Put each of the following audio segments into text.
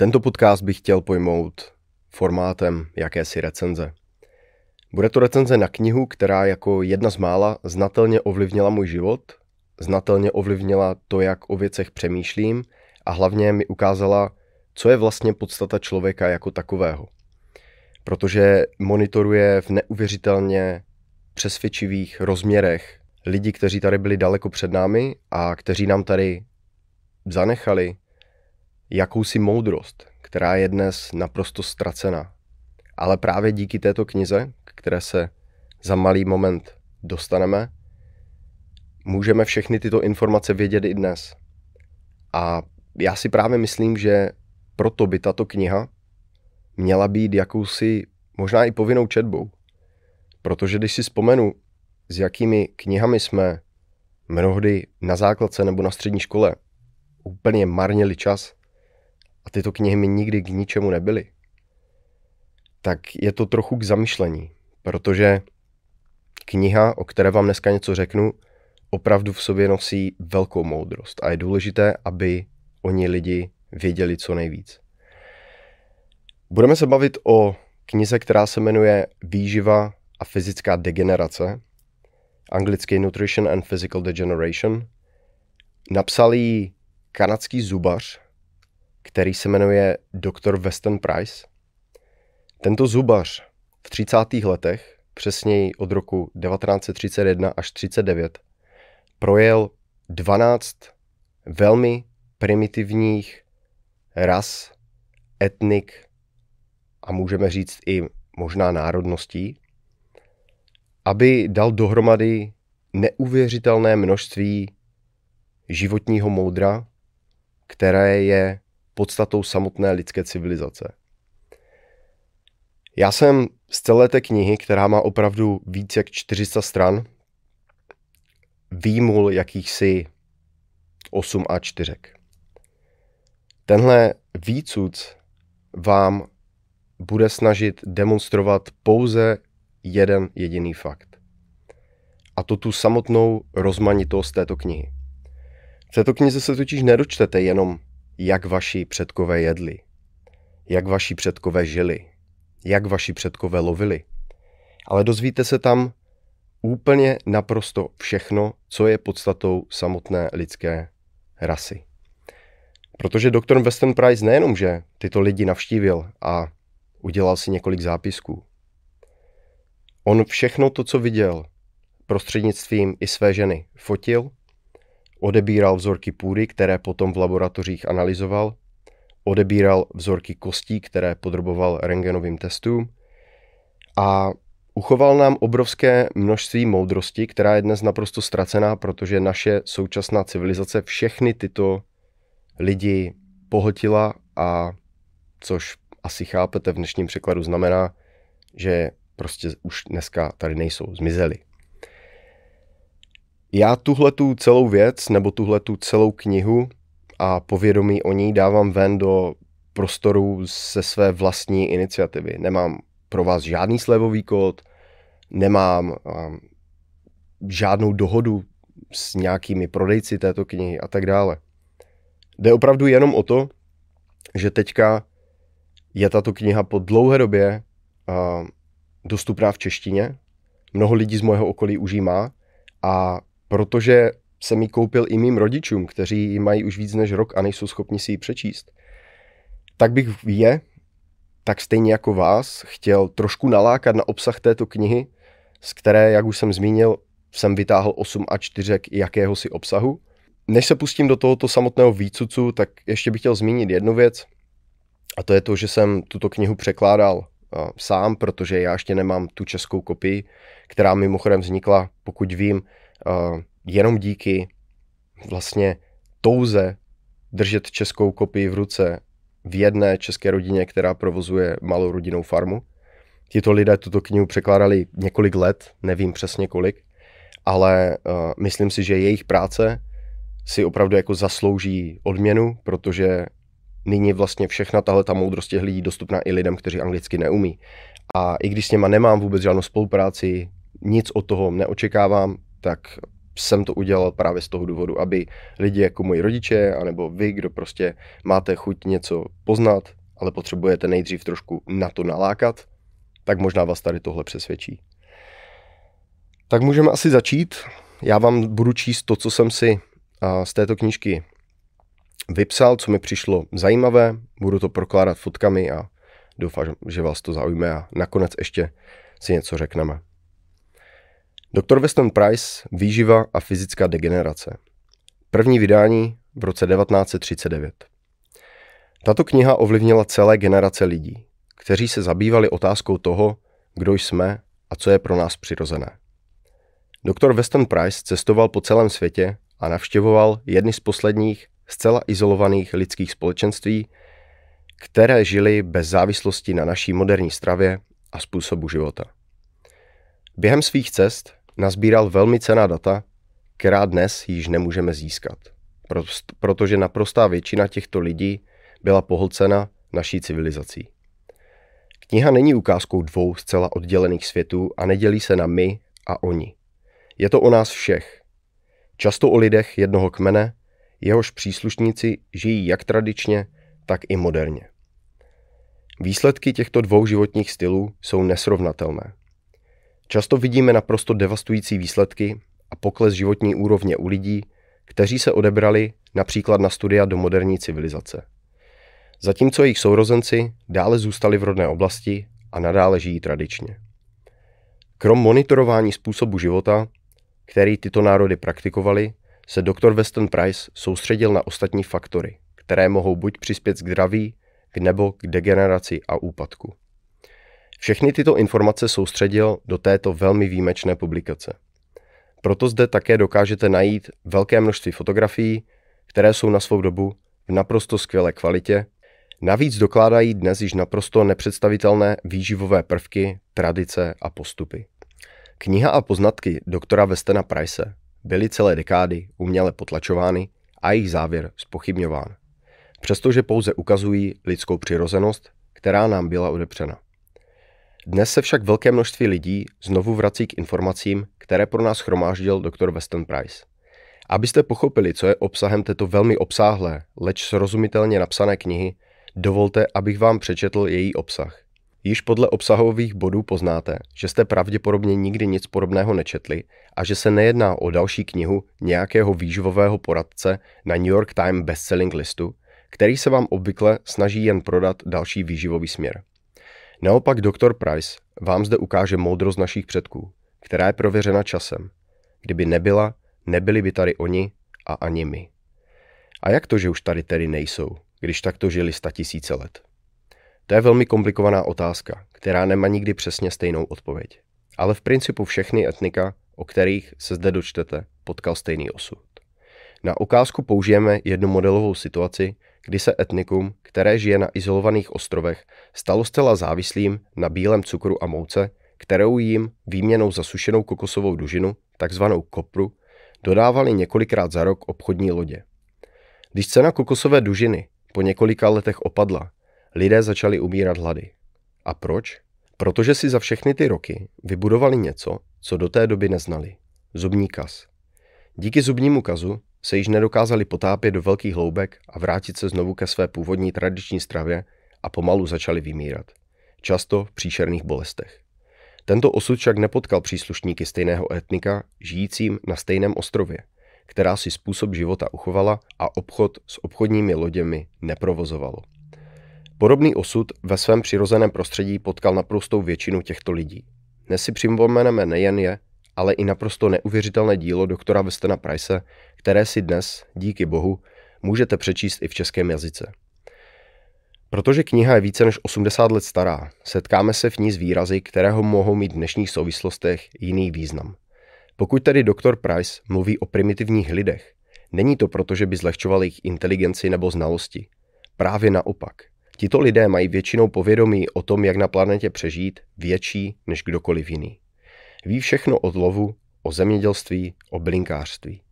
Tento podcast bych chtěl pojmout formátem jakési recenze. Bude to recenze na knihu, která jako jedna z mála znatelně ovlivnila můj život, znatelně ovlivnila to, jak o věcech přemýšlím a hlavně mi ukázala, co je vlastně podstata člověka jako takového. Protože monitoruje v neuvěřitelně přesvědčivých rozměrech lidi, kteří tady byli daleko před námi a kteří nám tady zanechali jakousi moudrost, která je dnes naprosto ztracena. Ale právě díky této knize, které se za malý moment dostaneme, můžeme všechny tyto informace vědět i dnes. A já si právě myslím, že proto by tato kniha měla být jakousi možná i povinnou četbou. Protože když si vzpomenu, s jakými knihami jsme mnohdy na základce nebo na střední škole úplně marnili čas a tyto knihy mi nikdy k ničemu nebyly, tak je to trochu k zamyšlení, protože kniha, o které vám dneska něco řeknu, opravdu v sobě nosí velkou moudrost a je důležité, aby oni lidi věděli co nejvíc. Budeme se bavit o knize, která se jmenuje Výživa a fyzická degenerace, anglicky Nutrition and Physical Degeneration. Napsal ji kanadský zubař, který se jmenuje Dr. Weston Price. Tento zubař v 30. letech, přesněji od roku 1931 až 39, projel 12 velmi primitivních ras, etnik a můžeme říct i možná národností, aby dal dohromady neuvěřitelné množství životního moudra, které je podstatou samotné lidské civilizace. Já jsem z celé té knihy, která má opravdu víc jak 400 stran, výmul jakýchsi 8 a 4. Tenhle výcuc vám bude snažit demonstrovat pouze jeden jediný fakt. A to tu samotnou rozmanitost této knihy. V této knize se totiž nedočtete jenom, jak vaši předkové jedli, jak vaši předkové žili, jak vaši předkové lovili, ale dozvíte se tam úplně naprosto všechno, co je podstatou samotné lidské rasy. Protože doktor Weston Price nejenom, že tyto lidi navštívil a udělal si několik zápisků. On všechno to, co viděl, prostřednictvím i své ženy fotil, odebíral vzorky půdy, které potom v laboratořích analyzoval, odebíral vzorky kostí, které podroboval rengenovým testům a Uchoval nám obrovské množství moudrosti, která je dnes naprosto ztracená, protože naše současná civilizace všechny tyto lidi pohltila a což asi chápete v dnešním překladu znamená, že prostě už dneska tady nejsou, zmizeli. Já tuhle tu celou věc nebo tuhle tu celou knihu a povědomí o ní dávám ven do prostoru se své vlastní iniciativy. Nemám pro vás žádný slevový kód, nemám um, žádnou dohodu s nějakými prodejci této knihy a tak dále. Jde opravdu jenom o to, že teďka je tato kniha po dlouhé době uh, dostupná v češtině. Mnoho lidí z mého okolí už ji má a protože jsem ji koupil i mým rodičům, kteří ji mají už víc než rok a nejsou schopni si ji přečíst, tak bych je, tak stejně jako vás, chtěl trošku nalákat na obsah této knihy, z které, jak už jsem zmínil, jsem vytáhl 8 a 4 jakéhosi obsahu. Než se pustím do tohoto samotného výcucu, tak ještě bych chtěl zmínit jednu věc, a to je to, že jsem tuto knihu překládal uh, sám, protože já ještě nemám tu českou kopii, která mimochodem vznikla, pokud vím, jenom díky vlastně touze držet českou kopii v ruce v jedné české rodině, která provozuje malou rodinnou farmu. Tito lidé tuto knihu překládali několik let, nevím přesně kolik, ale uh, myslím si, že jejich práce si opravdu jako zaslouží odměnu, protože nyní vlastně všechna tahle ta moudrost těch lidí dostupná i lidem, kteří anglicky neumí. A i když s něma nemám vůbec žádnou spolupráci, nic od toho neočekávám, tak jsem to udělal právě z toho důvodu, aby lidi jako moji rodiče, anebo vy, kdo prostě máte chuť něco poznat, ale potřebujete nejdřív trošku na to nalákat, tak možná vás tady tohle přesvědčí. Tak můžeme asi začít. Já vám budu číst to, co jsem si z této knížky vypsal, co mi přišlo zajímavé. Budu to prokládat fotkami a doufám, že vás to zaujme a nakonec ještě si něco řekneme. Dr. Weston Price Výživa a fyzická degenerace. První vydání v roce 1939. Tato kniha ovlivnila celé generace lidí, kteří se zabývali otázkou toho, kdo jsme a co je pro nás přirozené. Dr. Weston Price cestoval po celém světě a navštěvoval jedny z posledních zcela izolovaných lidských společenství, které žili bez závislosti na naší moderní stravě a způsobu života. Během svých cest nazbíral velmi cená data, která dnes již nemůžeme získat, protože naprostá většina těchto lidí byla pohlcena naší civilizací. Kniha není ukázkou dvou zcela oddělených světů a nedělí se na my a oni. Je to o nás všech. Často o lidech jednoho kmene, jehož příslušníci žijí jak tradičně, tak i moderně. Výsledky těchto dvou životních stylů jsou nesrovnatelné. Často vidíme naprosto devastující výsledky a pokles životní úrovně u lidí, kteří se odebrali například na studia do moderní civilizace. Zatímco jejich sourozenci dále zůstali v rodné oblasti a nadále žijí tradičně. Krom monitorování způsobu života, který tyto národy praktikovali, se dr. Weston Price soustředil na ostatní faktory, které mohou buď přispět k zdraví, k nebo k degeneraci a úpadku. Všechny tyto informace soustředil do této velmi výjimečné publikace. Proto zde také dokážete najít velké množství fotografií, které jsou na svou dobu v naprosto skvělé kvalitě. Navíc dokládají dnes již naprosto nepředstavitelné výživové prvky, tradice a postupy. Kniha a poznatky doktora Westena Price byly celé dekády uměle potlačovány a jejich závěr spochybňován. Přestože pouze ukazují lidskou přirozenost, která nám byla odepřena. Dnes se však velké množství lidí znovu vrací k informacím, které pro nás chromáždil dr. Weston Price. Abyste pochopili, co je obsahem této velmi obsáhlé, leč srozumitelně napsané knihy, dovolte, abych vám přečetl její obsah. Již podle obsahových bodů poznáte, že jste pravděpodobně nikdy nic podobného nečetli a že se nejedná o další knihu nějakého výživového poradce na New York Times bestselling listu, který se vám obvykle snaží jen prodat další výživový směr. Naopak doktor Price vám zde ukáže moudrost našich předků, která je prověřena časem. Kdyby nebyla, nebyli by tady oni a ani my. A jak to, že už tady tedy nejsou, když takto žili sta tisíce let? To je velmi komplikovaná otázka, která nemá nikdy přesně stejnou odpověď. Ale v principu všechny etnika, o kterých se zde dočtete, potkal stejný osud. Na ukázku použijeme jednu modelovou situaci, kdy se etnikum, které žije na izolovaných ostrovech, stalo zcela závislým na bílém cukru a mouce, kterou jim výměnou za sušenou kokosovou dužinu, takzvanou kopru, dodávali několikrát za rok obchodní lodě. Když cena kokosové dužiny po několika letech opadla, lidé začali umírat hlady. A proč? Protože si za všechny ty roky vybudovali něco, co do té doby neznali. Zubní kas. Díky zubnímu kazu se již nedokázali potápět do velkých hloubek a vrátit se znovu ke své původní tradiční stravě a pomalu začali vymírat. Často v příšerných bolestech. Tento osud však nepotkal příslušníky stejného etnika žijícím na stejném ostrově, která si způsob života uchovala a obchod s obchodními loděmi neprovozovalo. Podobný osud ve svém přirozeném prostředí potkal naprostou většinu těchto lidí. Dnes si připomeneme nejen je, ale i naprosto neuvěřitelné dílo doktora Westona Price, které si dnes, díky bohu, můžete přečíst i v českém jazyce. Protože kniha je více než 80 let stará, setkáme se v ní s výrazy, kterého mohou mít v dnešních souvislostech jiný význam. Pokud tedy doktor Price mluví o primitivních lidech, není to proto, že by zlehčoval jejich inteligenci nebo znalosti. Právě naopak. Tito lidé mají většinou povědomí o tom, jak na planetě přežít, větší než kdokoliv jiný. Ví všechno o lovu, o zemědělství, o bylinkářství.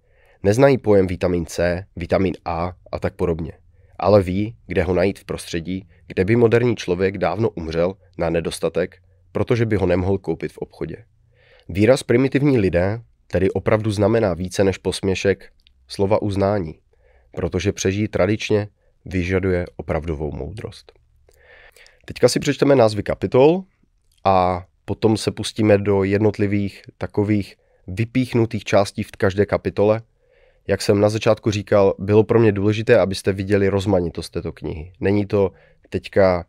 Neznají pojem vitamin C, vitamin A a tak podobně. Ale ví, kde ho najít v prostředí, kde by moderní člověk dávno umřel na nedostatek, protože by ho nemohl koupit v obchodě. Výraz primitivní lidé tedy opravdu znamená více než posměšek slova uznání, protože přežít tradičně vyžaduje opravdovou moudrost. Teďka si přečteme názvy kapitol a potom se pustíme do jednotlivých takových vypíchnutých částí v každé kapitole. Jak jsem na začátku říkal, bylo pro mě důležité, abyste viděli rozmanitost této knihy. Není to teďka,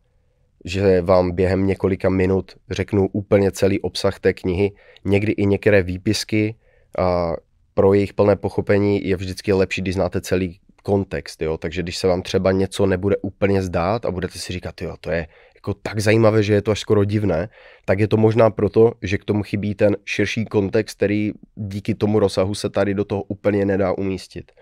že vám během několika minut řeknu úplně celý obsah té knihy. Někdy i některé výpisky a pro jejich plné pochopení je vždycky lepší, když znáte celý kontext, jo? takže když se vám třeba něco nebude úplně zdát a budete si říkat, jo, to je jako tak zajímavé, že je to až skoro divné, tak je to možná proto, že k tomu chybí ten širší kontext, který díky tomu rozsahu se tady do toho úplně nedá umístit.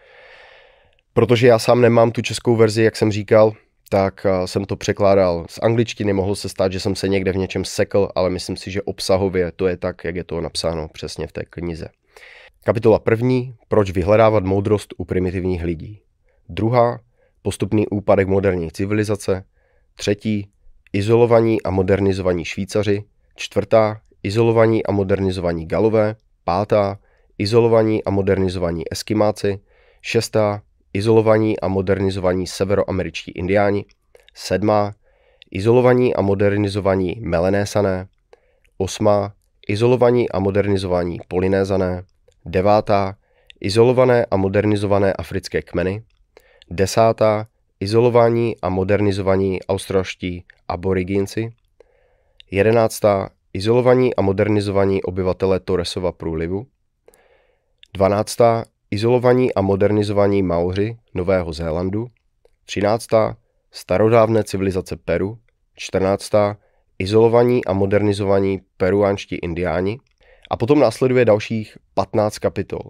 Protože já sám nemám tu českou verzi, jak jsem říkal, tak jsem to překládal z angličtiny, mohlo se stát, že jsem se někde v něčem sekl, ale myslím si, že obsahově to je tak, jak je to napsáno přesně v té knize. Kapitola první, proč vyhledávat moudrost u primitivních lidí. Druhá, postupný úpadek moderní civilizace. Třetí, izolovaní a modernizovaní Švýcaři. Čtvrtá, izolovaní a modernizovaní Galové. Pátá, izolovaní a modernizovaní Eskimáci. Šestá, izolovaní a modernizovaní severoameričtí indiáni. Sedmá, izolovaní a modernizovaní Melanésané. Osmá, izolovaní a modernizovaní Polinézané. Devátá, izolované a modernizované africké kmeny. Desátá, izolování a modernizovaní australští aboriginci. Jedenáctá, izolovaní a modernizovaní obyvatele Torresova průlivu. Dvanáctá, izolovaní a modernizovaní Maoři Nového Zélandu. Třináctá, starodávné civilizace Peru. Čtrnáctá, izolovaní a modernizovaní peruánští indiáni. A potom následuje dalších 15 kapitol.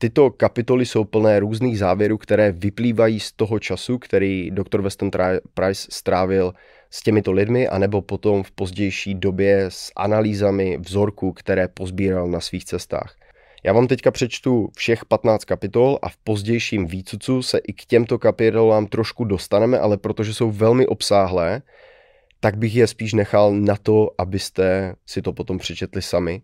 Tyto kapitoly jsou plné různých závěrů, které vyplývají z toho času, který dr. Weston Price strávil s těmito lidmi, anebo potom v pozdější době s analýzami vzorků, které pozbíral na svých cestách. Já vám teďka přečtu všech 15 kapitol a v pozdějším výcucu se i k těmto kapitolám trošku dostaneme, ale protože jsou velmi obsáhlé, tak bych je spíš nechal na to, abyste si to potom přečetli sami,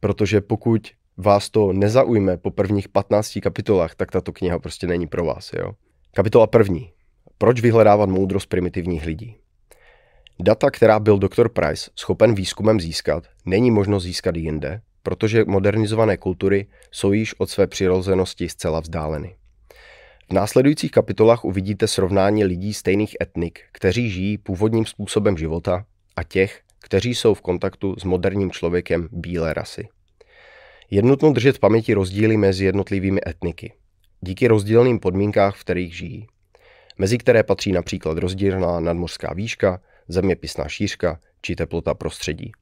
protože pokud vás to nezaujme po prvních 15 kapitolách, tak tato kniha prostě není pro vás. Jo? Kapitola první. Proč vyhledávat moudrost primitivních lidí? Data, která byl dr. Price schopen výzkumem získat, není možno získat jinde, protože modernizované kultury jsou již od své přirozenosti zcela vzdáleny. V následujících kapitolách uvidíte srovnání lidí stejných etnik, kteří žijí původním způsobem života a těch, kteří jsou v kontaktu s moderním člověkem bílé rasy. Je nutno držet v paměti rozdíly mezi jednotlivými etniky. Díky rozdílným podmínkách, v kterých žijí. Mezi které patří například rozdílná nadmořská výška, zeměpisná šířka či teplota prostředí.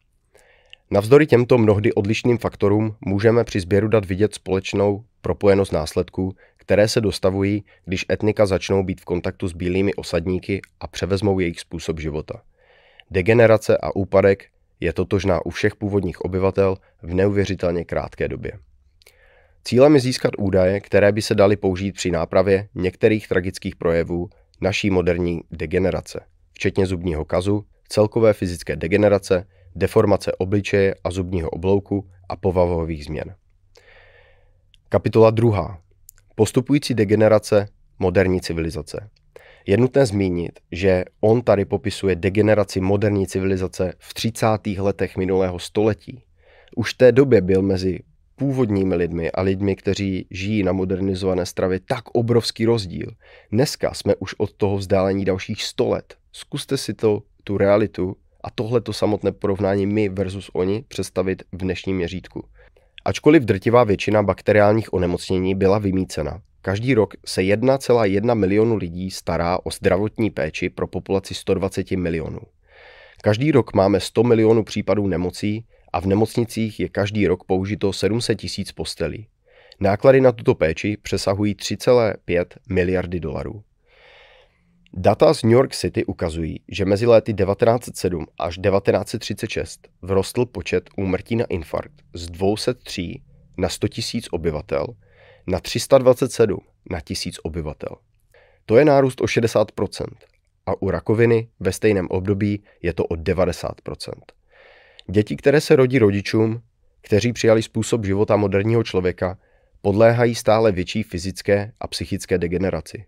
Navzdory těmto mnohdy odlišným faktorům můžeme při sběru dat vidět společnou propojenost následků, které se dostavují, když etnika začnou být v kontaktu s bílými osadníky a převezmou jejich způsob života. Degenerace a úpadek je totožná u všech původních obyvatel v neuvěřitelně krátké době. Cílem je získat údaje, které by se daly použít při nápravě některých tragických projevů naší moderní degenerace, včetně zubního kazu, celkové fyzické degenerace, deformace obličeje a zubního oblouku a povavových změn. Kapitola 2. Postupující degenerace moderní civilizace. Je nutné zmínit, že on tady popisuje degeneraci moderní civilizace v 30. letech minulého století. Už v té době byl mezi původními lidmi a lidmi, kteří žijí na modernizované stravě, tak obrovský rozdíl. Dneska jsme už od toho vzdálení dalších 100 let. Zkuste si to, tu realitu a tohleto samotné porovnání my versus oni představit v dnešním měřítku. Ačkoliv drtivá většina bakteriálních onemocnění byla vymícena, Každý rok se 1,1 milionu lidí stará o zdravotní péči pro populaci 120 milionů. Každý rok máme 100 milionů případů nemocí a v nemocnicích je každý rok použito 700 tisíc postelí. Náklady na tuto péči přesahují 3,5 miliardy dolarů. Data z New York City ukazují, že mezi lety 1907 až 1936 vrostl počet úmrtí na infarkt z 203 na 100 000 obyvatel na 327 na tisíc obyvatel. To je nárůst o 60% a u rakoviny ve stejném období je to o 90%. Děti, které se rodí rodičům, kteří přijali způsob života moderního člověka, podléhají stále větší fyzické a psychické degeneraci,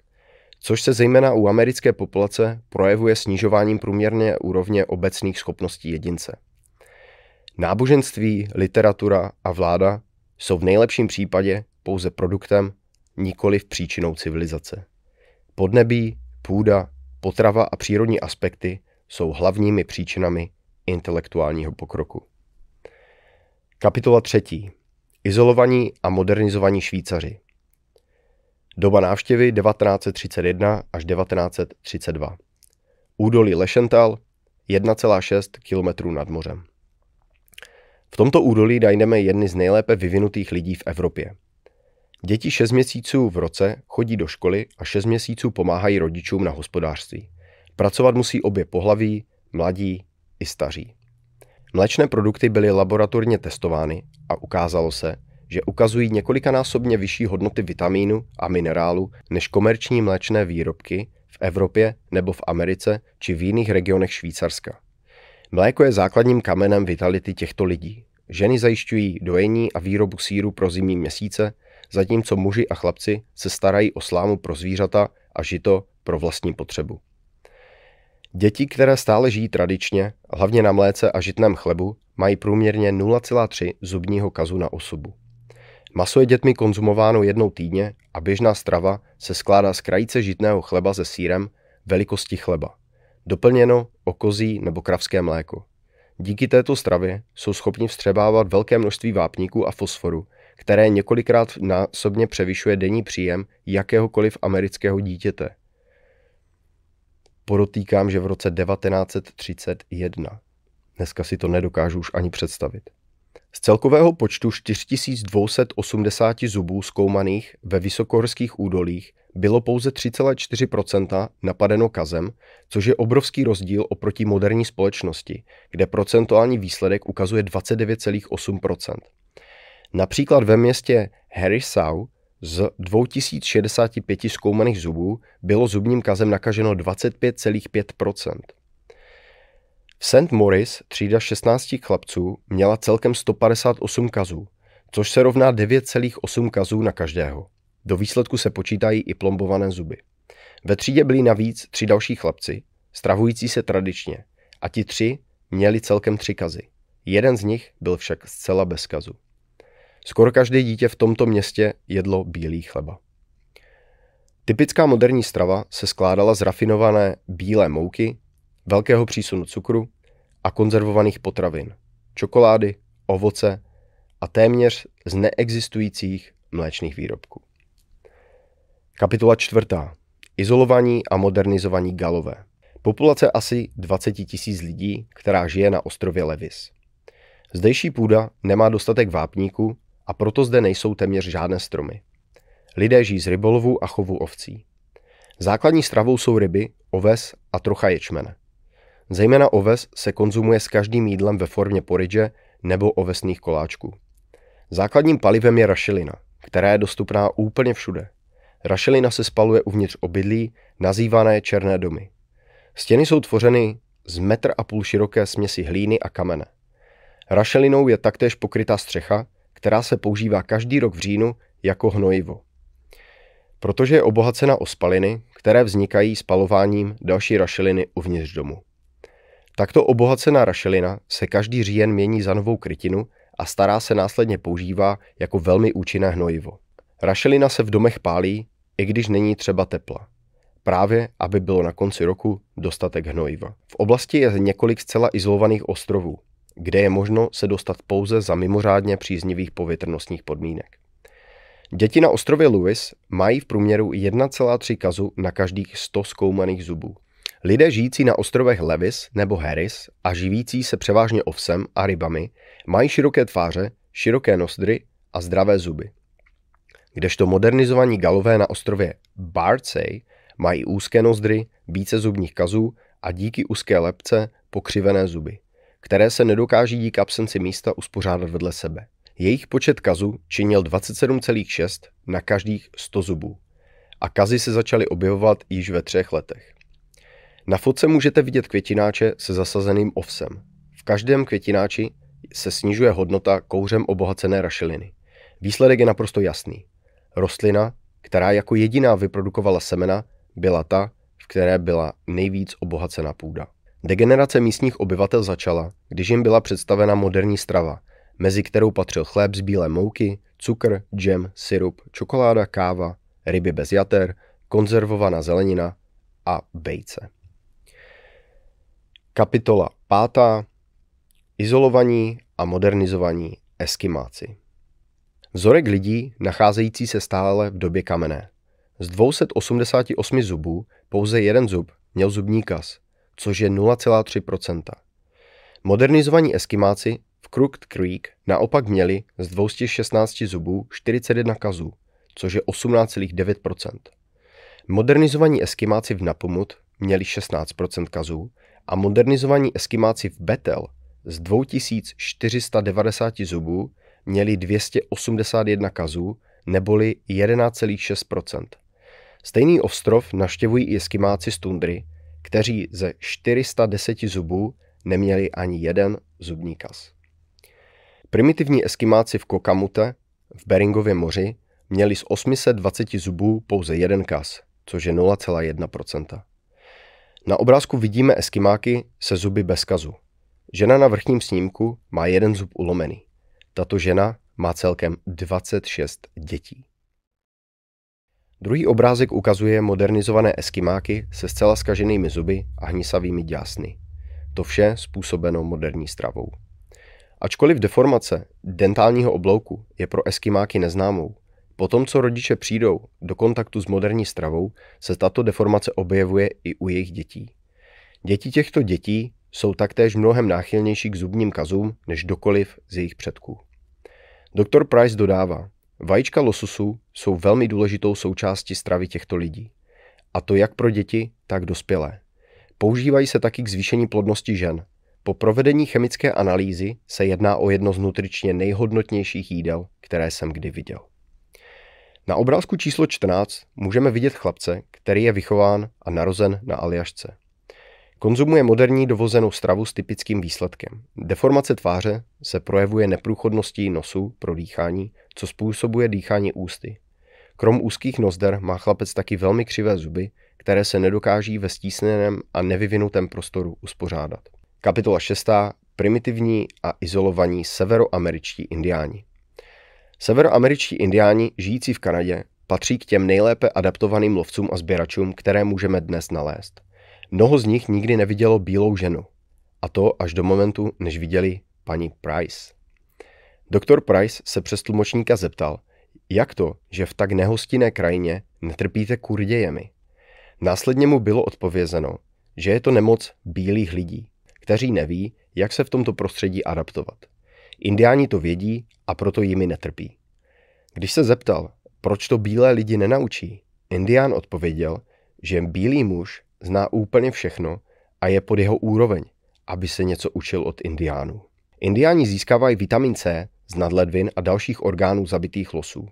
což se zejména u americké populace projevuje snižováním průměrné úrovně obecných schopností jedince. Náboženství, literatura a vláda jsou v nejlepším případě pouze produktem, nikoli v příčinou civilizace. Podnebí, půda, potrava a přírodní aspekty jsou hlavními příčinami intelektuálního pokroku. Kapitola třetí. Izolovaní a modernizovaní Švýcaři. Doba návštěvy 1931 až 1932. Údolí Lešental 1,6 km nad mořem. V tomto údolí najdeme jedny z nejlépe vyvinutých lidí v Evropě. Děti 6 měsíců v roce chodí do školy a 6 měsíců pomáhají rodičům na hospodářství. Pracovat musí obě pohlaví, mladí i staří. Mléčné produkty byly laboratorně testovány a ukázalo se, že ukazují několikanásobně vyšší hodnoty vitamínu a minerálu než komerční mléčné výrobky v Evropě nebo v Americe či v jiných regionech Švýcarska. Mléko je základním kamenem vitality těchto lidí. Ženy zajišťují dojení a výrobu síru pro zimní měsíce, zatímco muži a chlapci se starají o slámu pro zvířata a žito pro vlastní potřebu. Děti, které stále žijí tradičně, hlavně na mléce a žitném chlebu, mají průměrně 0,3 zubního kazu na osobu. Maso je dětmi konzumováno jednou týdně a běžná strava se skládá z krajice žitného chleba se sírem velikosti chleba, doplněno o kozí nebo kravské mléko. Díky této stravě jsou schopni vstřebávat velké množství vápníků a fosforu, které několikrát násobně převyšuje denní příjem jakéhokoliv amerického dítěte. Podotýkám, že v roce 1931. Dneska si to nedokážu už ani představit. Z celkového počtu 4280 zubů zkoumaných ve vysokohorských údolích bylo pouze 3,4% napadeno kazem, což je obrovský rozdíl oproti moderní společnosti, kde procentuální výsledek ukazuje 29,8 Například ve městě Harrisau z 2065 zkoumaných zubů bylo zubním kazem nakaženo 25,5% v St. Morris třída 16 chlapců měla celkem 158 kazů, což se rovná 9,8 kazů na každého. Do výsledku se počítají i plombované zuby. Ve třídě byli navíc tři další chlapci, stravující se tradičně, a ti tři měli celkem tři kazy. Jeden z nich byl však zcela bez kazu. Skoro každé dítě v tomto městě jedlo bílý chleba. Typická moderní strava se skládala z rafinované bílé mouky, velkého přísunu cukru a konzervovaných potravin, čokolády, ovoce a téměř z neexistujících mléčných výrobků. Kapitola čtvrtá. Izolovaní a modernizovaní galové. Populace asi 20 tisíc lidí, která žije na ostrově Levis. Zdejší půda nemá dostatek vápníku a proto zde nejsou téměř žádné stromy. Lidé žijí z rybolovu a chovu ovcí. Základní stravou jsou ryby, oves a trocha ječmene. Zejména oves se konzumuje s každým jídlem ve formě poridže nebo ovesných koláčků. Základním palivem je rašelina, která je dostupná úplně všude. Rašelina se spaluje uvnitř obydlí, nazývané černé domy. Stěny jsou tvořeny z metr a půl široké směsi hlíny a kamene. Rašelinou je taktéž pokrytá střecha, která se používá každý rok v říjnu jako hnojivo. Protože je obohacena o spaliny, které vznikají spalováním další rašeliny uvnitř domu. Takto obohacená rašelina se každý říjen mění za novou krytinu a stará se následně používá jako velmi účinné hnojivo. Rašelina se v domech pálí, i když není třeba tepla. Právě, aby bylo na konci roku dostatek hnojiva. V oblasti je několik zcela izolovaných ostrovů, kde je možno se dostat pouze za mimořádně příznivých povětrnostních podmínek. Děti na ostrově Lewis mají v průměru 1,3 kazu na každých 100 zkoumaných zubů. Lidé žijící na ostrovech Levis nebo Harris a živící se převážně ovsem a rybami mají široké tváře, široké nozdry a zdravé zuby. Kdežto modernizovaní galové na ostrově Bardsey mají úzké nozdry, více zubních kazů a díky úzké lepce pokřivené zuby, které se nedokáží díky absenci místa uspořádat vedle sebe. Jejich počet kazů činil 27,6 na každých 100 zubů a kazy se začaly objevovat již ve třech letech. Na fotce můžete vidět květináče se zasazeným ovsem. V každém květináči se snižuje hodnota kouřem obohacené rašeliny. Výsledek je naprosto jasný. Rostlina, která jako jediná vyprodukovala semena, byla ta, v které byla nejvíc obohacena půda. Degenerace místních obyvatel začala, když jim byla představena moderní strava, mezi kterou patřil chléb z bílé mouky, cukr, džem, syrup, čokoláda, káva, ryby bez jater, konzervovaná zelenina a bejce. Kapitola 5. Izolovaní a modernizovaní eskimáci. Vzorek lidí nacházející se stále v době kamenné. Z 288 zubů pouze jeden zub měl zubní kas, což je 0,3%. Modernizovaní eskimáci v Crooked Creek naopak měli z 216 zubů 41 kazů, což je 18,9%. Modernizovaní eskimáci v Napomut měli 16% kazů a modernizovaní eskimáci v Betel z 2490 zubů měli 281 kazů, neboli 11,6%. Stejný ostrov naštěvují i eskimáci z tundry, kteří ze 410 zubů neměli ani jeden zubní kaz. Primitivní eskimáci v Kokamute v Beringově moři měli z 820 zubů pouze jeden kas, což je 0,1%. Na obrázku vidíme eskimáky se zuby bez kazu. Žena na vrchním snímku má jeden zub ulomený. Tato žena má celkem 26 dětí. Druhý obrázek ukazuje modernizované eskimáky se zcela skaženými zuby a hnisavými děsny. To vše způsobeno moderní stravou. Ačkoliv deformace dentálního oblouku je pro eskimáky neznámou, potom co rodiče přijdou do kontaktu s moderní stravou, se tato deformace objevuje i u jejich dětí. Děti těchto dětí jsou taktéž mnohem náchylnější k zubním kazům než dokoliv z jejich předků. Dr. Price dodává, vajíčka lososu jsou velmi důležitou součástí stravy těchto lidí. A to jak pro děti, tak dospělé. Používají se taky k zvýšení plodnosti žen. Po provedení chemické analýzy se jedná o jedno z nutričně nejhodnotnějších jídel, které jsem kdy viděl. Na obrázku číslo 14 můžeme vidět chlapce, který je vychován a narozen na Aljašce. Konzumuje moderní dovozenou stravu s typickým výsledkem. Deformace tváře se projevuje neprůchodností nosu pro dýchání, co způsobuje dýchání ústy. Krom úzkých nozder má chlapec taky velmi křivé zuby, které se nedokáží ve stísněném a nevyvinutém prostoru uspořádat. Kapitola 6. Primitivní a izolovaní severoameričtí indiáni. Severoameričtí indiáni žijící v Kanadě patří k těm nejlépe adaptovaným lovcům a sběračům, které můžeme dnes nalézt. Mnoho z nich nikdy nevidělo bílou ženu. A to až do momentu, než viděli paní Price. Doktor Price se přes tlumočníka zeptal, jak to, že v tak nehostinné krajině netrpíte kurdějemi. Následně mu bylo odpovězeno, že je to nemoc bílých lidí, kteří neví, jak se v tomto prostředí adaptovat. Indiáni to vědí a proto jimi netrpí. Když se zeptal, proč to bílé lidi nenaučí, Indián odpověděl, že bílý muž zná úplně všechno a je pod jeho úroveň, aby se něco učil od indiánů. Indiáni získávají vitamin C z nadledvin a dalších orgánů zabitých losů.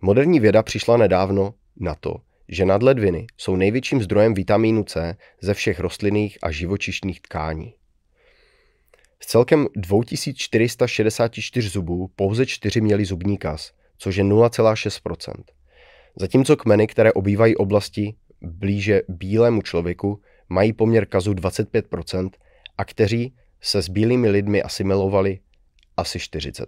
Moderní věda přišla nedávno na to, že nadledviny jsou největším zdrojem vitamínu C ze všech rostlinných a živočišných tkání. Z celkem 2464 zubů pouze 4 měli zubní kas, což je 0,6%. Zatímco kmeny, které obývají oblasti blíže bílému člověku, mají poměr kazu 25% a kteří se s bílými lidmi asimilovali asi 40%.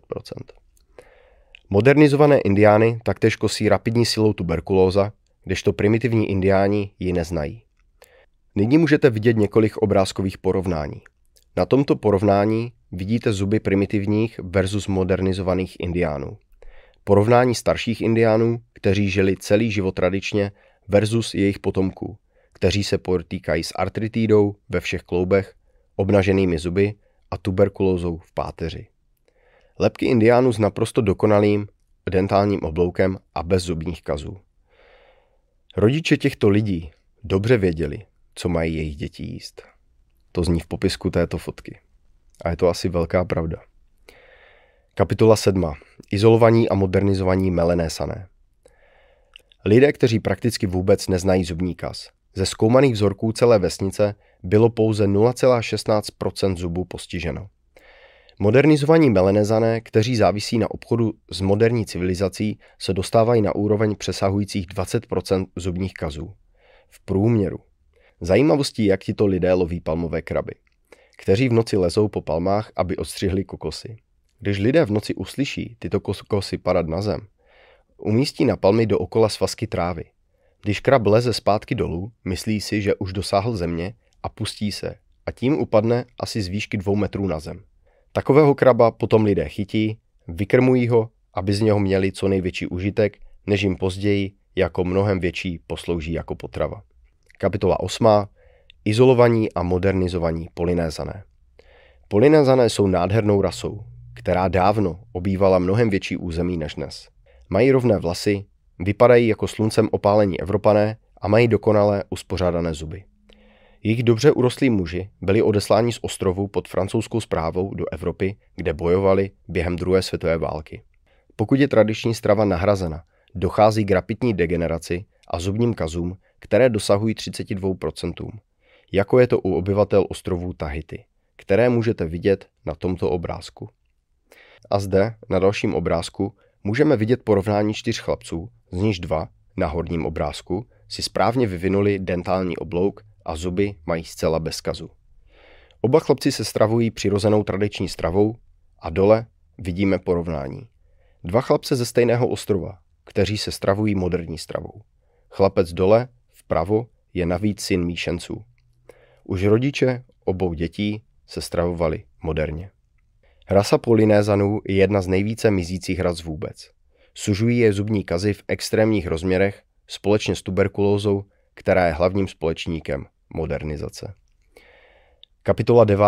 Modernizované indiány taktéž kosí rapidní silou tuberkulóza, kdežto primitivní indiáni ji neznají. Nyní můžete vidět několik obrázkových porovnání. Na tomto porovnání vidíte zuby primitivních versus modernizovaných indiánů. Porovnání starších indiánů, kteří žili celý život tradičně, versus jejich potomků, kteří se potýkají s artritídou ve všech kloubech, obnaženými zuby a tuberkulózou v páteři. Lepky indiánů s naprosto dokonalým dentálním obloukem a bez zubních kazů. Rodiče těchto lidí dobře věděli, co mají jejich děti jíst. To zní v popisku této fotky. A je to asi velká pravda. Kapitola 7. Izolovaní a modernizovaní melené sané. Lidé, kteří prakticky vůbec neznají zubní kas. Ze zkoumaných vzorků celé vesnice bylo pouze 0,16% zubů postiženo. Modernizovaní melenezané, kteří závisí na obchodu s moderní civilizací, se dostávají na úroveň přesahujících 20% zubních kazů. V průměru. Zajímavostí, jak tito lidé loví palmové kraby, kteří v noci lezou po palmách, aby odstřihli kokosy. Když lidé v noci uslyší tyto kokosy padat na zem, umístí na palmy dookola svazky trávy. Když krab leze zpátky dolů, myslí si, že už dosáhl země a pustí se a tím upadne asi z výšky dvou metrů na zem. Takového kraba potom lidé chytí, vykrmují ho, aby z něho měli co největší užitek, než jim později jako mnohem větší poslouží jako potrava. Kapitola 8. Izolovaní a modernizovaní polinézané. Polinézané jsou nádhernou rasou, která dávno obývala mnohem větší území než dnes. Mají rovné vlasy, vypadají jako sluncem opálení Evropané a mají dokonale uspořádané zuby. Jejich dobře urostlí muži byli odesláni z ostrovu pod francouzskou zprávou do Evropy, kde bojovali během druhé světové války. Pokud je tradiční strava nahrazena, dochází k rapidní degeneraci a zubním kazům, které dosahují 32%, jako je to u obyvatel ostrovů Tahiti, které můžete vidět na tomto obrázku. A zde, na dalším obrázku, můžeme vidět porovnání čtyř chlapců, z nichž dva, na horním obrázku, si správně vyvinuli dentální oblouk a zuby mají zcela bez kazu. Oba chlapci se stravují přirozenou tradiční stravou a dole vidíme porovnání. Dva chlapce ze stejného ostrova, kteří se stravují moderní stravou. Chlapec dole, vpravo, je navíc syn míšenců. Už rodiče obou dětí se stravovali moderně. Rasa polinézanů je jedna z nejvíce mizících ras vůbec. Sužují je zubní kazy v extrémních rozměrech společně s tuberkulózou, která je hlavním společníkem modernizace. Kapitola 9.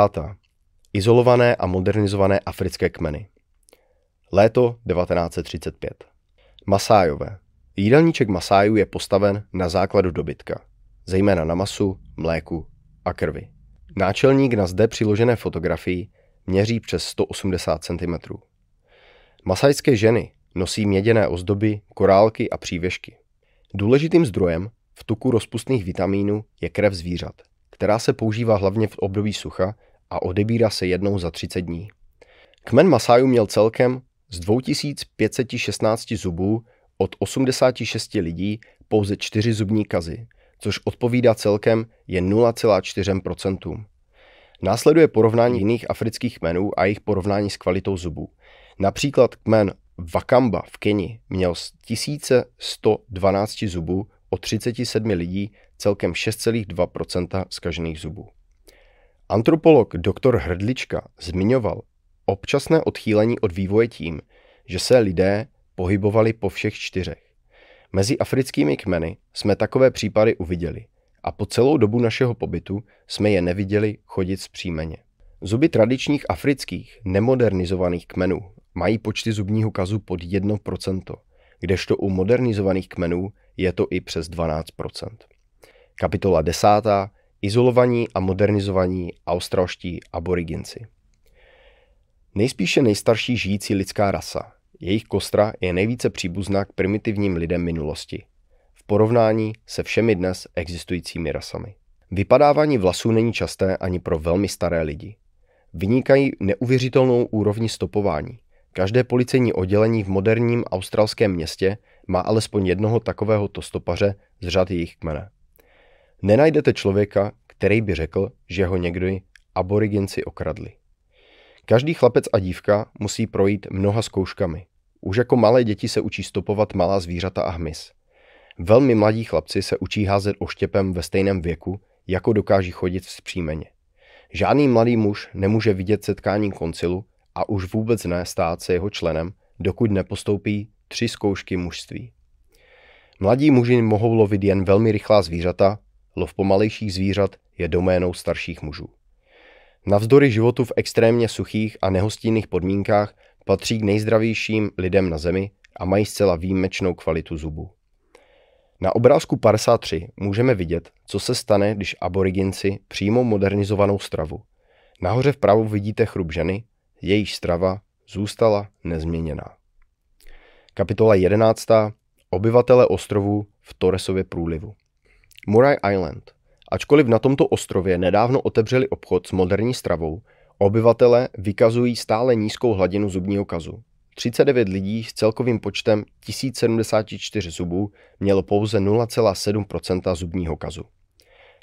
Izolované a modernizované africké kmeny. Léto 1935. Masájové. Jídelníček Masájů je postaven na základu dobytka, zejména na masu, mléku a krvi. Náčelník na zde přiložené fotografii měří přes 180 cm. Masajské ženy nosí měděné ozdoby, korálky a přívěšky. Důležitým zdrojem v tuku rozpustných vitamínů je krev zvířat, která se používá hlavně v období sucha a odebírá se jednou za 30 dní. Kmen Masájů měl celkem z 2516 zubů od 86 lidí pouze 4 zubní kazy, což odpovídá celkem jen 0,4%. Následuje porovnání jiných afrických kmenů a jejich porovnání s kvalitou zubů. Například kmen Vakamba v Keni měl z 1112 zubů o 37 lidí celkem 6,2% zkažených zubů. Antropolog dr. Hrdlička zmiňoval občasné odchýlení od vývoje tím, že se lidé pohybovali po všech čtyřech. Mezi africkými kmeny jsme takové případy uviděli a po celou dobu našeho pobytu jsme je neviděli chodit zpříjmeně. Zuby tradičních afrických nemodernizovaných kmenů mají počty zubního kazu pod 1%, kdežto u modernizovaných kmenů je to i přes 12% Kapitola 10. Izolovaní a modernizovaní australští aboriginci. Nejspíše nejstarší žijící lidská rasa. Jejich kostra je nejvíce příbuzná k primitivním lidem minulosti. Porovnání se všemi dnes existujícími rasami. Vypadávání vlasů není časté ani pro velmi staré lidi. Vynikají neuvěřitelnou úrovni stopování. Každé policejní oddělení v moderním australském městě má alespoň jednoho takového stopaře z řad jejich kmene. Nenajdete člověka, který by řekl, že ho někdy aboriginci okradli. Každý chlapec a dívka musí projít mnoha zkouškami. Už jako malé děti se učí stopovat malá zvířata a hmyz. Velmi mladí chlapci se učí házet oštěpem ve stejném věku, jako dokáží chodit vzpřímeně. Žádný mladý muž nemůže vidět setkání koncilu a už vůbec ne stát se jeho členem, dokud nepostoupí tři zkoušky mužství. Mladí muži mohou lovit jen velmi rychlá zvířata, lov pomalejších zvířat je doménou starších mužů. Navzdory životu v extrémně suchých a nehostinných podmínkách patří k nejzdravějším lidem na zemi a mají zcela výjimečnou kvalitu zubu. Na obrázku 53 můžeme vidět, co se stane, když aboriginci přijmou modernizovanou stravu. Nahoře vpravo vidíte chrup ženy, jejíž strava zůstala nezměněná. Kapitola 11. Obyvatele ostrovů v Torresově průlivu. Murray Island. Ačkoliv na tomto ostrově nedávno otevřeli obchod s moderní stravou, Obyvatele vykazují stále nízkou hladinu zubního kazu. 39 lidí s celkovým počtem 1074 zubů mělo pouze 0,7% zubního kazu.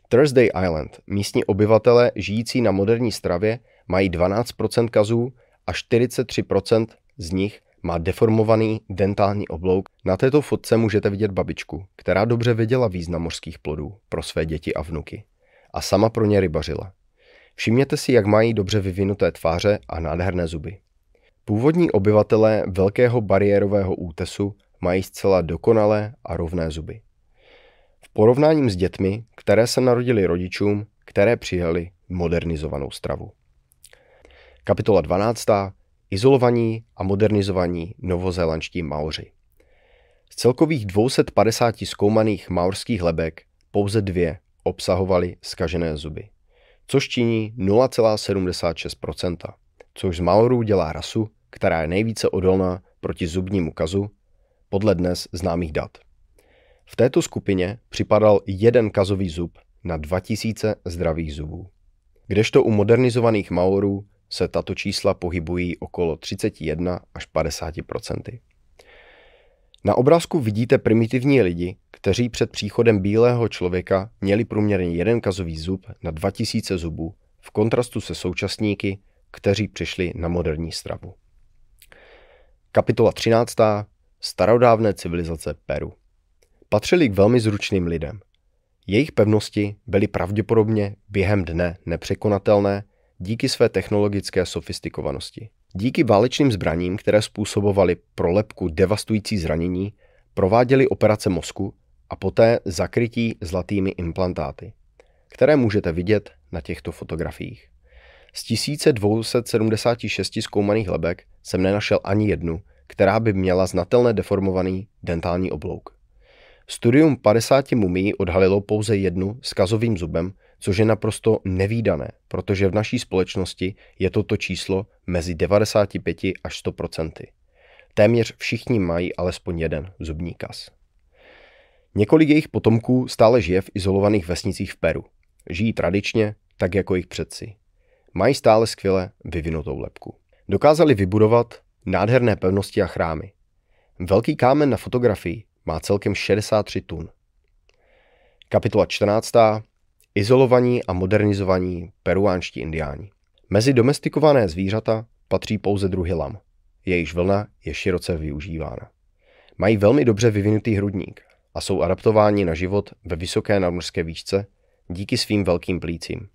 Thursday Island, místní obyvatele žijící na moderní stravě, mají 12% kazů a 43% z nich má deformovaný dentální oblouk. Na této fotce můžete vidět babičku, která dobře věděla význam mořských plodů pro své děti a vnuky. A sama pro ně rybařila. Všimněte si, jak mají dobře vyvinuté tváře a nádherné zuby. Původní obyvatelé velkého bariérového útesu mají zcela dokonalé a rovné zuby. V porovnání s dětmi, které se narodili rodičům, které přijali modernizovanou stravu. Kapitola 12. Izolovaní a modernizovaní novozélandští Maoři. Z celkových 250 zkoumaných maorských lebek pouze dvě obsahovaly skažené zuby, což činí 0,76%, což z Maorů dělá rasu, která je nejvíce odolná proti zubnímu kazu, podle dnes známých dat. V této skupině připadal jeden kazový zub na 2000 zdravých zubů. Kdežto u modernizovaných Maorů se tato čísla pohybují okolo 31 až 50% Na obrázku vidíte primitivní lidi, kteří před příchodem bílého člověka měli průměrně jeden kazový zub na 2000 zubů, v kontrastu se současníky, kteří přišli na moderní stravu. Kapitola 13. Starodávné civilizace Peru. Patřili k velmi zručným lidem. Jejich pevnosti byly pravděpodobně během dne nepřekonatelné díky své technologické sofistikovanosti. Díky válečným zbraním, které způsobovaly pro lepku devastující zranění, prováděli operace mozku a poté zakrytí zlatými implantáty, které můžete vidět na těchto fotografiích. Z 1276 zkoumaných lebek jsem nenašel ani jednu, která by měla znatelné deformovaný dentální oblouk. Studium 50 mumí odhalilo pouze jednu s kazovým zubem, což je naprosto nevýdané, protože v naší společnosti je toto číslo mezi 95 až 100% Téměř všichni mají alespoň jeden zubní kaz. Několik jejich potomků stále žije v izolovaných vesnicích v Peru. Žijí tradičně, tak jako jejich předci. Mají stále skvěle vyvinutou lepku. Dokázali vybudovat nádherné pevnosti a chrámy. Velký kámen na fotografii má celkem 63 tun. Kapitola 14. Izolovaní a modernizovaní peruánští indiáni. Mezi domestikované zvířata patří pouze druhy lam. Jejíž vlna je široce využívána. Mají velmi dobře vyvinutý hrudník a jsou adaptováni na život ve vysoké nadmořské výšce díky svým velkým plícím.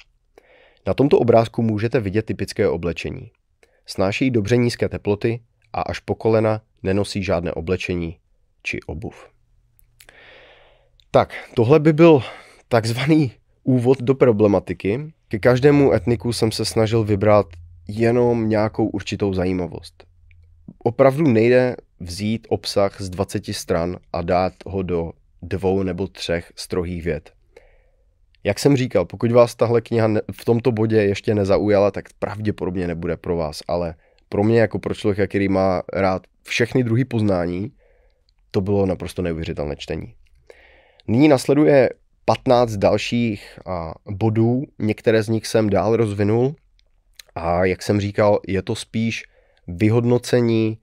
Na tomto obrázku můžete vidět typické oblečení. Snášejí dobře nízké teploty a až po kolena nenosí žádné oblečení či obuv. Tak, tohle by byl takzvaný úvod do problematiky. Ke každému etniku jsem se snažil vybrat jenom nějakou určitou zajímavost. Opravdu nejde vzít obsah z 20 stran a dát ho do dvou nebo třech strohých vět. Jak jsem říkal, pokud vás tahle kniha v tomto bodě ještě nezaujala, tak pravděpodobně nebude pro vás, ale pro mě jako pro člověka, který má rád všechny druhy poznání, to bylo naprosto neuvěřitelné čtení. Nyní nasleduje 15 dalších bodů, některé z nich jsem dál rozvinul a jak jsem říkal, je to spíš vyhodnocení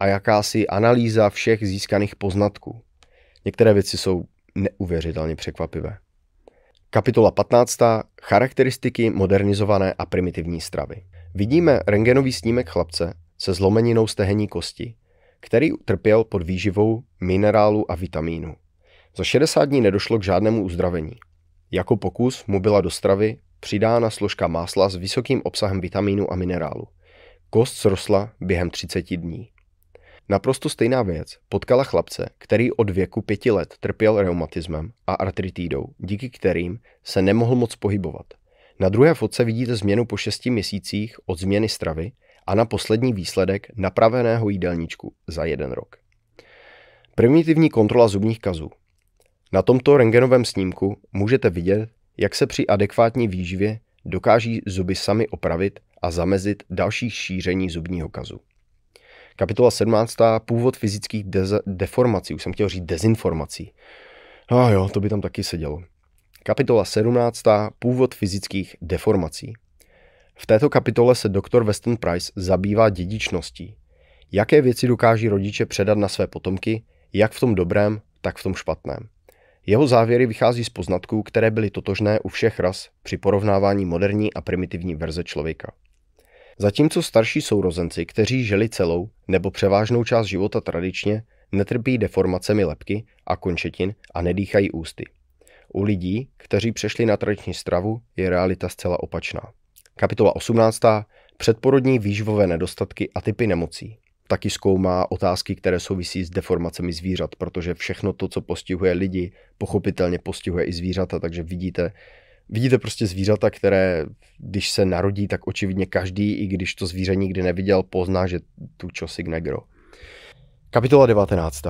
a jakási analýza všech získaných poznatků. Některé věci jsou neuvěřitelně překvapivé. Kapitola 15. Charakteristiky modernizované a primitivní stravy. Vidíme rengenový snímek chlapce se zlomeninou stehenní kosti, který trpěl pod výživou minerálu a vitamínu. Za 60 dní nedošlo k žádnému uzdravení. Jako pokus mu byla do stravy přidána složka másla s vysokým obsahem vitamínu a minerálu. Kost zrostla během 30 dní. Naprosto stejná věc potkala chlapce, který od věku pěti let trpěl reumatismem a artritídou, díky kterým se nemohl moc pohybovat. Na druhé fotce vidíte změnu po šesti měsících od změny stravy a na poslední výsledek napraveného jídelníčku za jeden rok. Primitivní kontrola zubních kazů. Na tomto rengenovém snímku můžete vidět, jak se při adekvátní výživě dokáží zuby sami opravit a zamezit další šíření zubního kazu. Kapitola 17. Původ fyzických deze- deformací. Už jsem chtěl říct dezinformací. A oh jo, to by tam taky sedělo. Kapitola 17. Původ fyzických deformací. V této kapitole se doktor Weston Price zabývá dědičností. Jaké věci dokáží rodiče předat na své potomky, jak v tom dobrém, tak v tom špatném. Jeho závěry vychází z poznatků, které byly totožné u všech ras při porovnávání moderní a primitivní verze člověka. Zatímco starší sourozenci, kteří žili celou nebo převážnou část života tradičně, netrpí deformacemi lepky a končetin a nedýchají ústy. U lidí, kteří přešli na tradiční stravu, je realita zcela opačná. Kapitola 18. Předporodní výživové nedostatky a typy nemocí. Taky zkoumá otázky, které souvisí s deformacemi zvířat, protože všechno to, co postihuje lidi, pochopitelně postihuje i zvířata, takže vidíte, vidíte prostě zvířata, které, když se narodí, tak očividně každý, i když to zvíře nikdy neviděl, pozná, že tu čosik negro. Kapitola 19.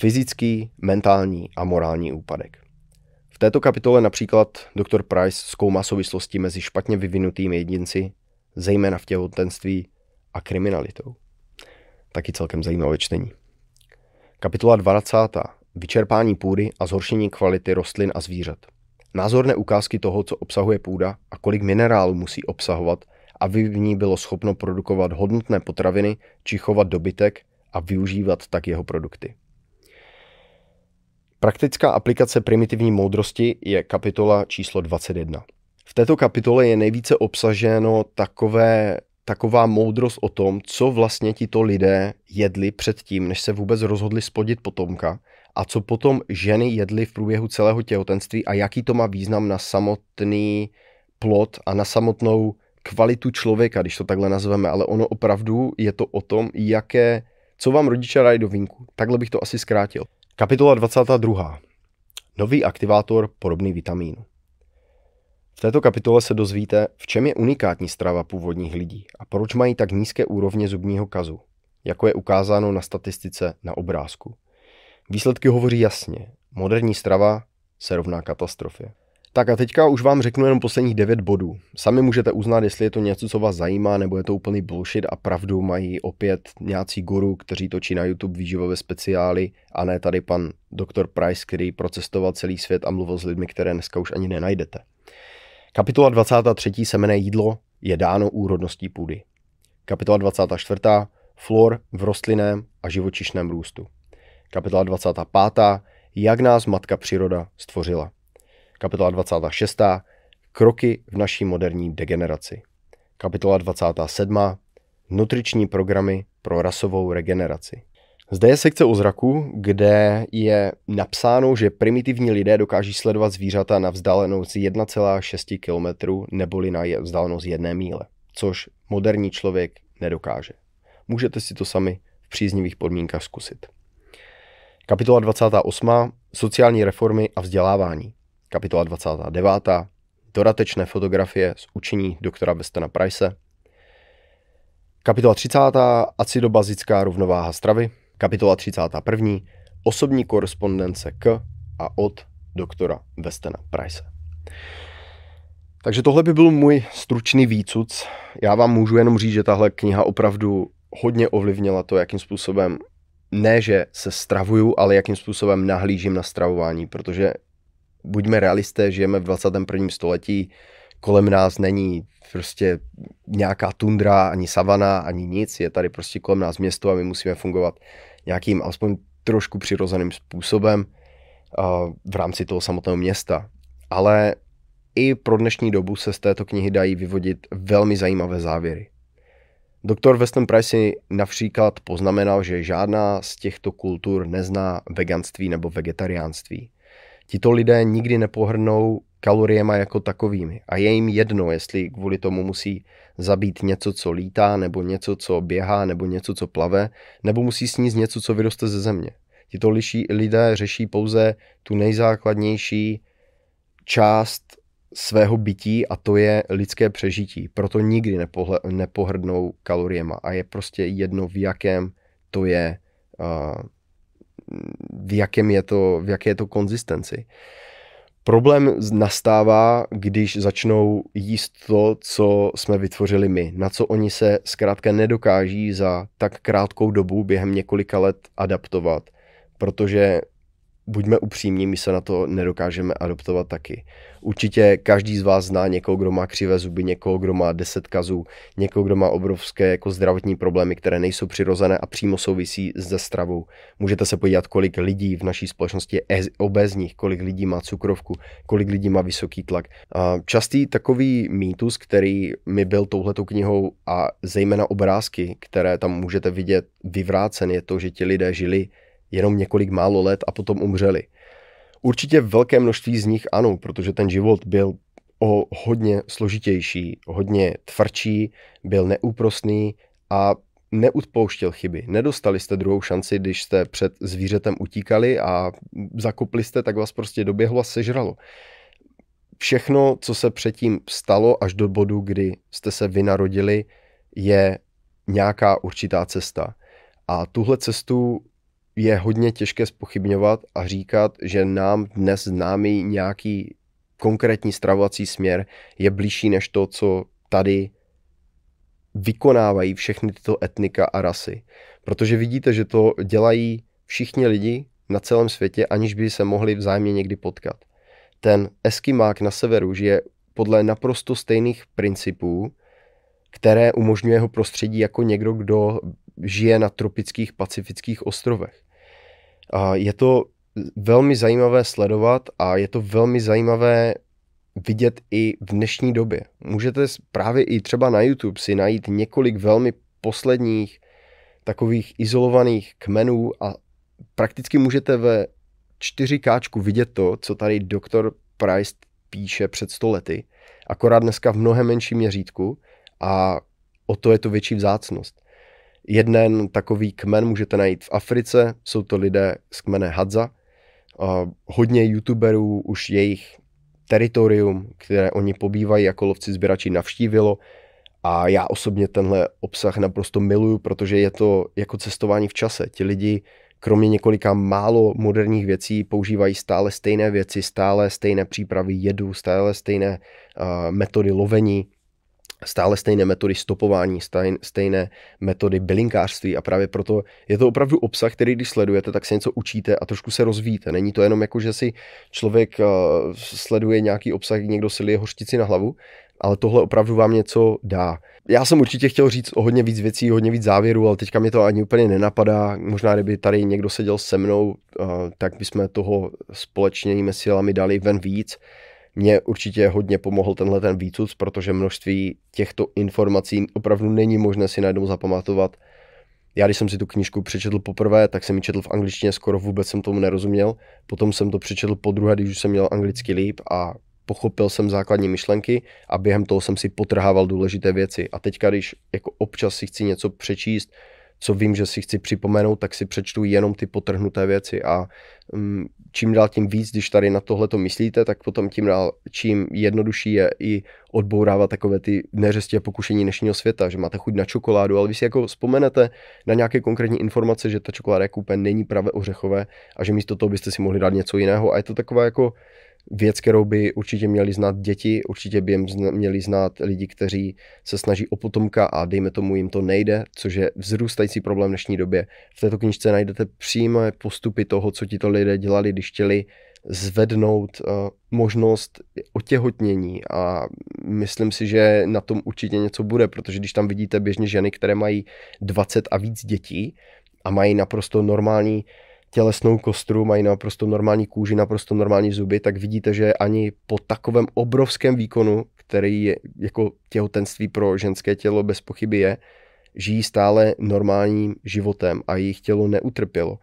Fyzický, mentální a morální úpadek. V této kapitole například dr. Price zkoumá souvislosti mezi špatně vyvinutými jedinci, zejména v těhotenství, a kriminalitou. Taky celkem zajímavé čtení. Kapitola 20. Vyčerpání půdy a zhoršení kvality rostlin a zvířat. Názorné ukázky toho, co obsahuje půda a kolik minerálů musí obsahovat, aby v ní bylo schopno produkovat hodnotné potraviny či chovat dobytek a využívat tak jeho produkty. Praktická aplikace primitivní moudrosti je kapitola číslo 21. V této kapitole je nejvíce obsaženo takové, taková moudrost o tom, co vlastně tito lidé jedli předtím, než se vůbec rozhodli spodit potomka a co potom ženy jedly v průběhu celého těhotenství a jaký to má význam na samotný plod a na samotnou kvalitu člověka, když to takhle nazveme, ale ono opravdu je to o tom, jaké, co vám rodiče dají do vínku. Takhle bych to asi zkrátil. Kapitola 22. Nový aktivátor podobný vitamínu. V této kapitole se dozvíte, v čem je unikátní strava původních lidí a proč mají tak nízké úrovně zubního kazu, jako je ukázáno na statistice na obrázku. Výsledky hovoří jasně. Moderní strava se rovná katastrofě. Tak a teďka už vám řeknu jenom posledních 9 bodů. Sami můžete uznat, jestli je to něco, co vás zajímá, nebo je to úplný bullshit a pravdu mají opět nějací guru, kteří točí na YouTube výživové speciály a ne tady pan doktor Price, který procestoval celý svět a mluvil s lidmi, které dneska už ani nenajdete. Kapitola 23. se jmenuje Jídlo je dáno úrodností půdy. Kapitola 24. Flor v rostlinném a živočišném růstu. Kapitola 25. Jak nás matka příroda stvořila. Kapitola 26. Kroky v naší moderní degeneraci. Kapitola 27. Nutriční programy pro rasovou regeneraci. Zde je sekce o zraku, kde je napsáno, že primitivní lidé dokáží sledovat zvířata na vzdálenost 1,6 km neboli na vzdálenost jedné míle, což moderní člověk nedokáže. Můžete si to sami v příznivých podmínkách zkusit. Kapitola 28. Sociální reformy a vzdělávání. Kapitola 29. Dodatečné fotografie z učení doktora Westona Price. Kapitola 30. Acidobazická rovnováha stravy. Kapitola 31. Osobní korespondence k a od doktora Westena Price. Takže tohle by byl můj stručný výcuc. Já vám můžu jenom říct, že tahle kniha opravdu hodně ovlivnila to, jakým způsobem ne, že se stravuju, ale jakým způsobem nahlížím na stravování, protože buďme realisté, žijeme v 21. století, kolem nás není prostě nějaká tundra, ani savana, ani nic, je tady prostě kolem nás město a my musíme fungovat nějakým alespoň trošku přirozeným způsobem v rámci toho samotného města. Ale i pro dnešní dobu se z této knihy dají vyvodit velmi zajímavé závěry. Doktor Weston Price například poznamenal, že žádná z těchto kultur nezná veganství nebo vegetariánství. Tito lidé nikdy nepohrnou kaloriema jako takovými a je jim jedno, jestli kvůli tomu musí zabít něco, co lítá, nebo něco, co běhá, nebo něco, co plave, nebo musí sníst něco, co vyroste ze země. Tito liší, lidé řeší pouze tu nejzákladnější část svého bytí a to je lidské přežití. Proto nikdy nepohle, nepohrdnou kaloriema a je prostě jedno, v jakém to je, v jakém je to, v jaké je to konzistenci. Problém nastává, když začnou jíst to, co jsme vytvořili my, na co oni se zkrátka nedokáží za tak krátkou dobu během několika let adaptovat, protože buďme upřímní, my se na to nedokážeme adoptovat taky. Určitě každý z vás zná někoho, kdo má křivé zuby, někoho, kdo má deset kazů, někoho, kdo má obrovské jako zdravotní problémy, které nejsou přirozené a přímo souvisí se stravou. Můžete se podívat, kolik lidí v naší společnosti je obezních, kolik lidí má cukrovku, kolik lidí má vysoký tlak. A častý takový mýtus, který mi byl touhletou knihou a zejména obrázky, které tam můžete vidět vyvrácen, je to, že ti lidé žili jenom několik málo let a potom umřeli. Určitě velké množství z nich ano, protože ten život byl o hodně složitější, hodně tvrdší, byl neúprostný a neudpouštěl chyby. Nedostali jste druhou šanci, když jste před zvířetem utíkali a zakopli jste, tak vás prostě doběhlo a sežralo. Všechno, co se předtím stalo až do bodu, kdy jste se vynarodili, je nějaká určitá cesta. A tuhle cestu je hodně těžké spochybňovat a říkat, že nám dnes známý nějaký konkrétní stravovací směr je blížší než to, co tady vykonávají všechny tyto etnika a rasy. Protože vidíte, že to dělají všichni lidi na celém světě, aniž by se mohli vzájemně někdy potkat. Ten eskimák na severu žije podle naprosto stejných principů, které umožňuje jeho prostředí jako někdo, kdo žije na tropických pacifických ostrovech. Je to velmi zajímavé sledovat a je to velmi zajímavé vidět i v dnešní době. Můžete právě i třeba na YouTube si najít několik velmi posledních takových izolovaných kmenů a prakticky můžete ve 4K vidět to, co tady doktor Price píše před stolety, akorát dneska v mnohem menším měřítku a o to je to větší vzácnost. Jeden takový kmen můžete najít v Africe, jsou to lidé z kmene Hadza. Hodně youtuberů už jejich teritorium, které oni pobývají jako lovci sběrači, navštívilo a já osobně tenhle obsah naprosto miluju, protože je to jako cestování v čase. Ti lidi kromě několika málo moderních věcí používají stále stejné věci, stále stejné přípravy jedu, stále stejné uh, metody lovení, stále stejné metody stopování, stejné metody bylinkářství a právě proto je to opravdu obsah, který když sledujete, tak se něco učíte a trošku se rozvíjíte. Není to jenom jako, že si člověk eh, sleduje nějaký obsah, někdo si lije hořtici na hlavu, ale tohle opravdu vám něco dá. Já jsem určitě chtěl říct o hodně víc věcí, hodně víc závěrů, ale teďka mi to ani úplně nenapadá. Možná, kdyby tady někdo seděl se mnou, eh, tak bychom toho společnými silami dali ven víc. Mně určitě hodně pomohl tenhle ten výcud, protože množství těchto informací opravdu není možné si najednou zapamatovat. Já když jsem si tu knížku přečetl poprvé, tak jsem ji četl v angličtině, skoro vůbec jsem tomu nerozuměl. Potom jsem to přečetl po druhé, když už jsem měl anglicky líp a pochopil jsem základní myšlenky a během toho jsem si potrhával důležité věci. A teďka, když jako občas si chci něco přečíst, co vím, že si chci připomenout, tak si přečtu jenom ty potrhnuté věci a um, čím dál tím víc, když tady na tohle to myslíte, tak potom tím dál, čím jednodušší je i odbourávat takové ty neřestě pokušení dnešního světa, že máte chuť na čokoládu, ale vy si jako vzpomenete na nějaké konkrétní informace, že ta čokoláda úplně není právě ořechové a že místo toho byste si mohli dát něco jiného a je to taková jako věc, kterou by určitě měli znát děti, určitě by jim měli znát lidi, kteří se snaží o potomka a dejme tomu jim to nejde, což je vzrůstající problém v dnešní době. V této knižce najdete přímé postupy toho, co ti to lidé dělali, když chtěli zvednout uh, možnost otěhotnění a myslím si, že na tom určitě něco bude, protože když tam vidíte běžně ženy, které mají 20 a víc dětí a mají naprosto normální tělesnou kostru, mají naprosto normální kůži, naprosto normální zuby, tak vidíte, že ani po takovém obrovském výkonu, který je jako těhotenství pro ženské tělo bez pochyby je, žijí stále normálním životem a jejich tělo neutrpělo.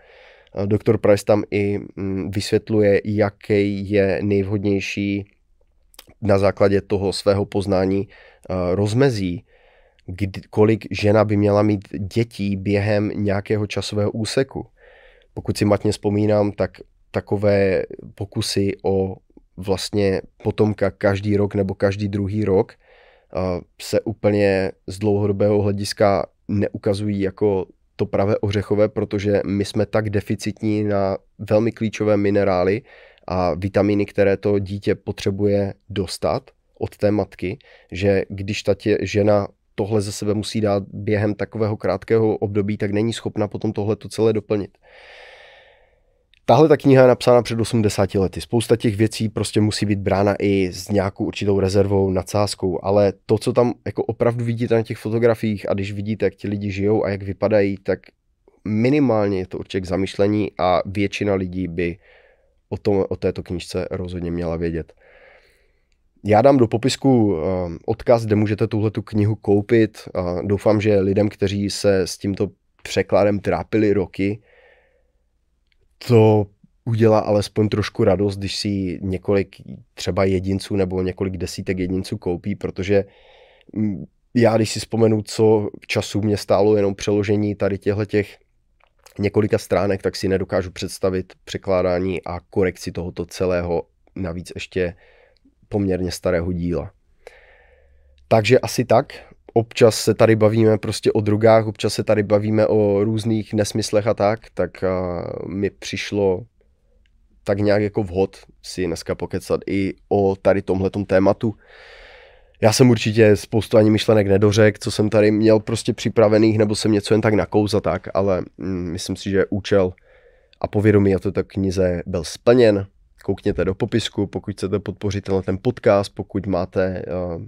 Doktor Price tam i mm, vysvětluje, jaký je nejvhodnější na základě toho svého poznání rozmezí, kolik žena by měla mít dětí během nějakého časového úseku pokud si matně vzpomínám, tak takové pokusy o vlastně potomka každý rok nebo každý druhý rok se úplně z dlouhodobého hlediska neukazují jako to pravé ořechové, protože my jsme tak deficitní na velmi klíčové minerály a vitamíny, které to dítě potřebuje dostat od té matky, že když ta tě, žena tohle ze sebe musí dát během takového krátkého období, tak není schopna potom tohle to celé doplnit. Tahle ta kniha je napsána před 80 lety. Spousta těch věcí prostě musí být brána i s nějakou určitou rezervou, nadsázkou, ale to, co tam jako opravdu vidíte na těch fotografiích a když vidíte, jak ti lidi žijou a jak vypadají, tak minimálně je to určitě k zamyšlení a většina lidí by o, tom, o této knižce rozhodně měla vědět. Já dám do popisku ehm, odkaz, kde můžete tuhle tu knihu koupit. Doufám, že lidem, kteří se s tímto překladem trápili roky, to udělá alespoň trošku radost, když si několik třeba jedinců nebo několik desítek jedinců koupí, protože mm, já, když si vzpomenu, co času mě stálo jenom přeložení tady těchto těch několika stránek, tak si nedokážu představit překládání a korekci tohoto celého, navíc ještě poměrně starého díla. Takže asi tak. Občas se tady bavíme prostě o drogách, občas se tady bavíme o různých nesmyslech a tak, tak mi přišlo tak nějak jako vhod si dneska pokecat i o tady tomhletom tématu. Já jsem určitě spoustu ani myšlenek nedořek, co jsem tady měl prostě připravených, nebo jsem něco jen tak nakouz tak, ale mm, myslím si, že účel a povědomí a to tak knize byl splněn. Koukněte do popisku, pokud chcete podpořit ten podcast, pokud máte, uh,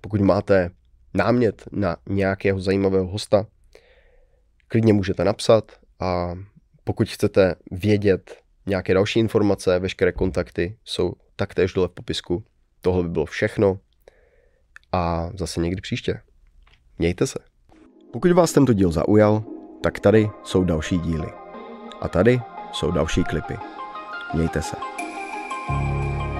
pokud máte námět na nějakého zajímavého hosta, klidně můžete napsat a pokud chcete vědět nějaké další informace, veškeré kontakty jsou taktéž dole v popisku. Tohle by bylo všechno a zase někdy příště. Mějte se. Pokud vás tento díl zaujal, tak tady jsou další díly. A tady jsou další klipy. Mějte se. Música